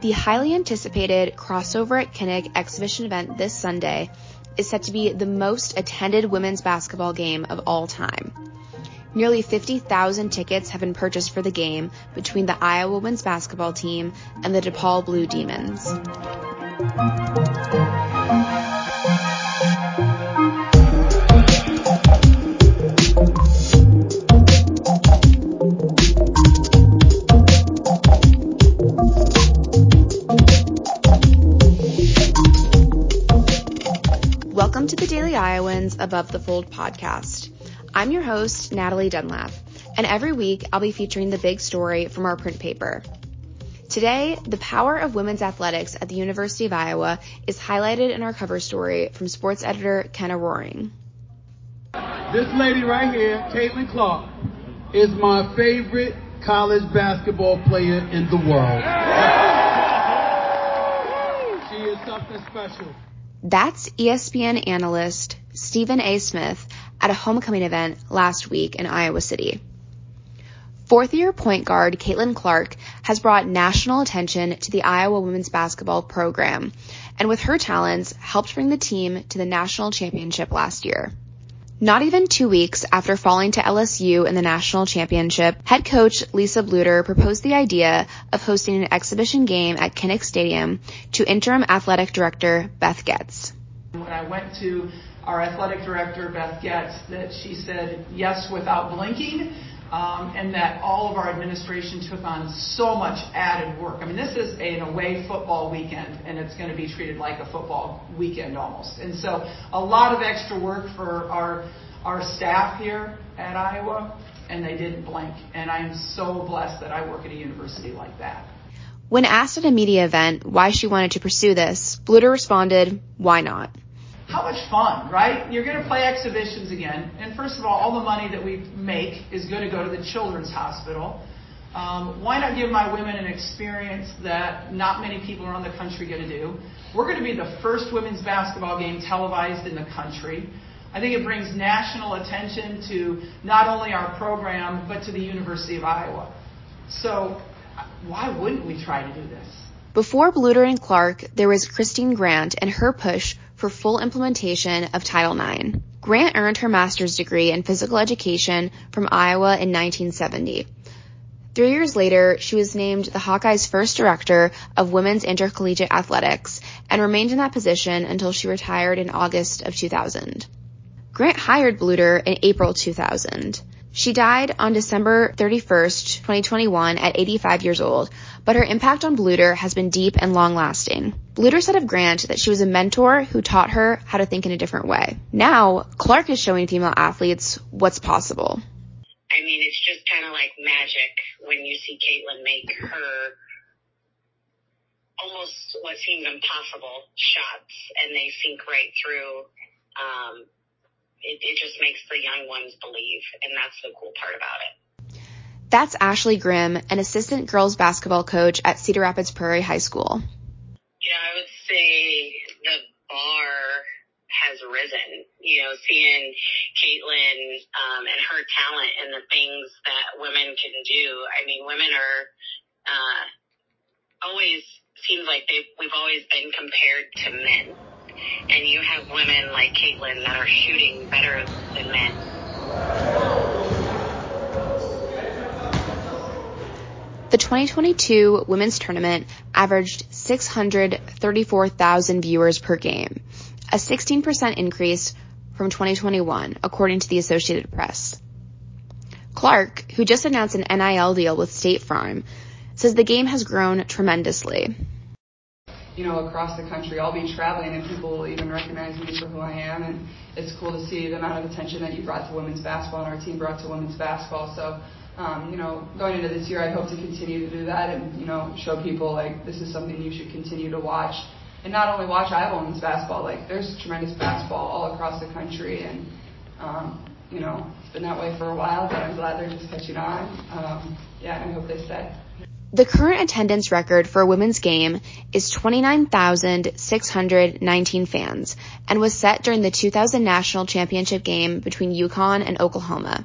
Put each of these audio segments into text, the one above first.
The highly anticipated Crossover at Kinnick exhibition event this Sunday is set to be the most attended women's basketball game of all time. Nearly 50,000 tickets have been purchased for the game between the Iowa women's basketball team and the DePaul Blue Demons. Welcome to the Daily Iowans Above the Fold podcast. I'm your host, Natalie Dunlap, and every week I'll be featuring the big story from our print paper. Today, the power of women's athletics at the University of Iowa is highlighted in our cover story from sports editor Kenna Roering. This lady right here, Caitlin Clark, is my favorite college basketball player in the world. She is something special. That's ESPN analyst Stephen A. Smith at a homecoming event last week in Iowa City. Fourth year point guard Caitlin Clark has brought national attention to the Iowa women's basketball program and with her talents helped bring the team to the national championship last year. Not even two weeks after falling to LSU in the national championship, head coach Lisa Bluder proposed the idea of hosting an exhibition game at Kinnick Stadium to interim athletic director Beth Goetz. When I went to our athletic director, Beth Goetz, that she said yes without blinking. Um, and that all of our administration took on so much added work. I mean, this is an away football weekend, and it's going to be treated like a football weekend almost. And so, a lot of extra work for our our staff here at Iowa, and they didn't blink. And I'm so blessed that I work at a university like that. When asked at a media event why she wanted to pursue this, Bluder responded, "Why not?" How much fun, right? You're going to play exhibitions again. And first of all, all the money that we make is going to go to the children's hospital. Um, why not give my women an experience that not many people around the country get to do? We're going to be the first women's basketball game televised in the country. I think it brings national attention to not only our program, but to the University of Iowa. So, why wouldn't we try to do this? Before Bluder and Clark, there was Christine Grant and her push for full implementation of Title IX. Grant earned her master's degree in physical education from Iowa in 1970. Three years later, she was named the Hawkeyes' first director of women's intercollegiate athletics and remained in that position until she retired in August of 2000. Grant hired Bluder in April 2000. She died on December 31st, 2021 at 85 years old, but her impact on Bluder has been deep and long lasting. Bluder said of Grant that she was a mentor who taught her how to think in a different way. Now, Clark is showing female athletes what's possible. I mean, it's just kind of like magic when you see Caitlin make her almost what seems impossible shots and they sink right through. Um, it, it just makes the young ones believe, and that's the cool part about it. That's Ashley Grimm, an assistant girls basketball coach at Cedar Rapids Prairie High School. Yeah, I would say the bar has risen. You know, seeing Caitlin um, and her talent and the things that women can do. I mean, women are uh, always seems like they we've always been compared to men and you have women like Caitlin that are shooting better than men. The 2022 women's tournament averaged 634,000 viewers per game, a 16% increase from 2021, according to the Associated Press. Clark, who just announced an NIL deal with State Farm, says the game has grown tremendously you know, across the country. I'll be traveling and people will even recognize me for who I am. And it's cool to see the amount of attention that you brought to women's basketball and our team brought to women's basketball. So, um, you know, going into this year, I hope to continue to do that and, you know, show people like this is something you should continue to watch. And not only watch Iowa women's basketball, like there's tremendous basketball all across the country. And, um, you know, it's been that way for a while, but I'm glad they're just catching on. Um, yeah, I hope they stay. The current attendance record for a women's game is 29,619 fans and was set during the 2000 national championship game between UConn and Oklahoma.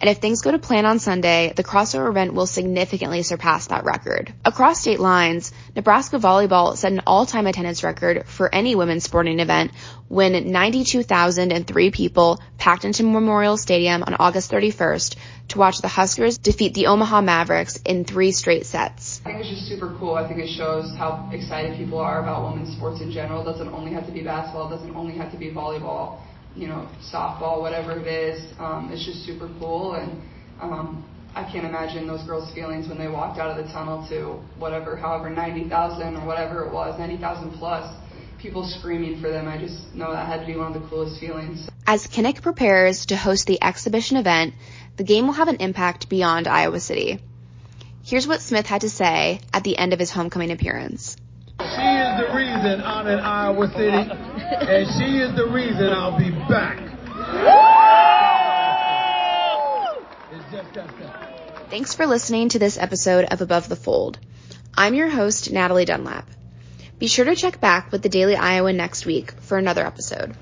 And if things go to plan on Sunday, the crossover event will significantly surpass that record. Across state lines, Nebraska volleyball set an all-time attendance record for any women's sporting event when 92,003 people packed into Memorial Stadium on August 31st to watch the Huskers defeat the Omaha Mavericks in three straight sets. I think it's just super cool. I think it shows how excited people are about women's sports in general. It doesn't only have to be basketball. It doesn't only have to be volleyball you know, softball, whatever it is. Um, it's just super cool, and um, I can't imagine those girls' feelings when they walked out of the tunnel to whatever, however, 90,000 or whatever it was, 90,000 plus people screaming for them. I just know that had to be one of the coolest feelings. As Kinnick prepares to host the exhibition event, the game will have an impact beyond Iowa City. Here's what Smith had to say at the end of his homecoming appearance. She is the reason I'm in Iowa City, and she is the reason I'll be back. Thanks for listening to this episode of Above the Fold. I'm your host, Natalie Dunlap. Be sure to check back with the Daily Iowa next week for another episode.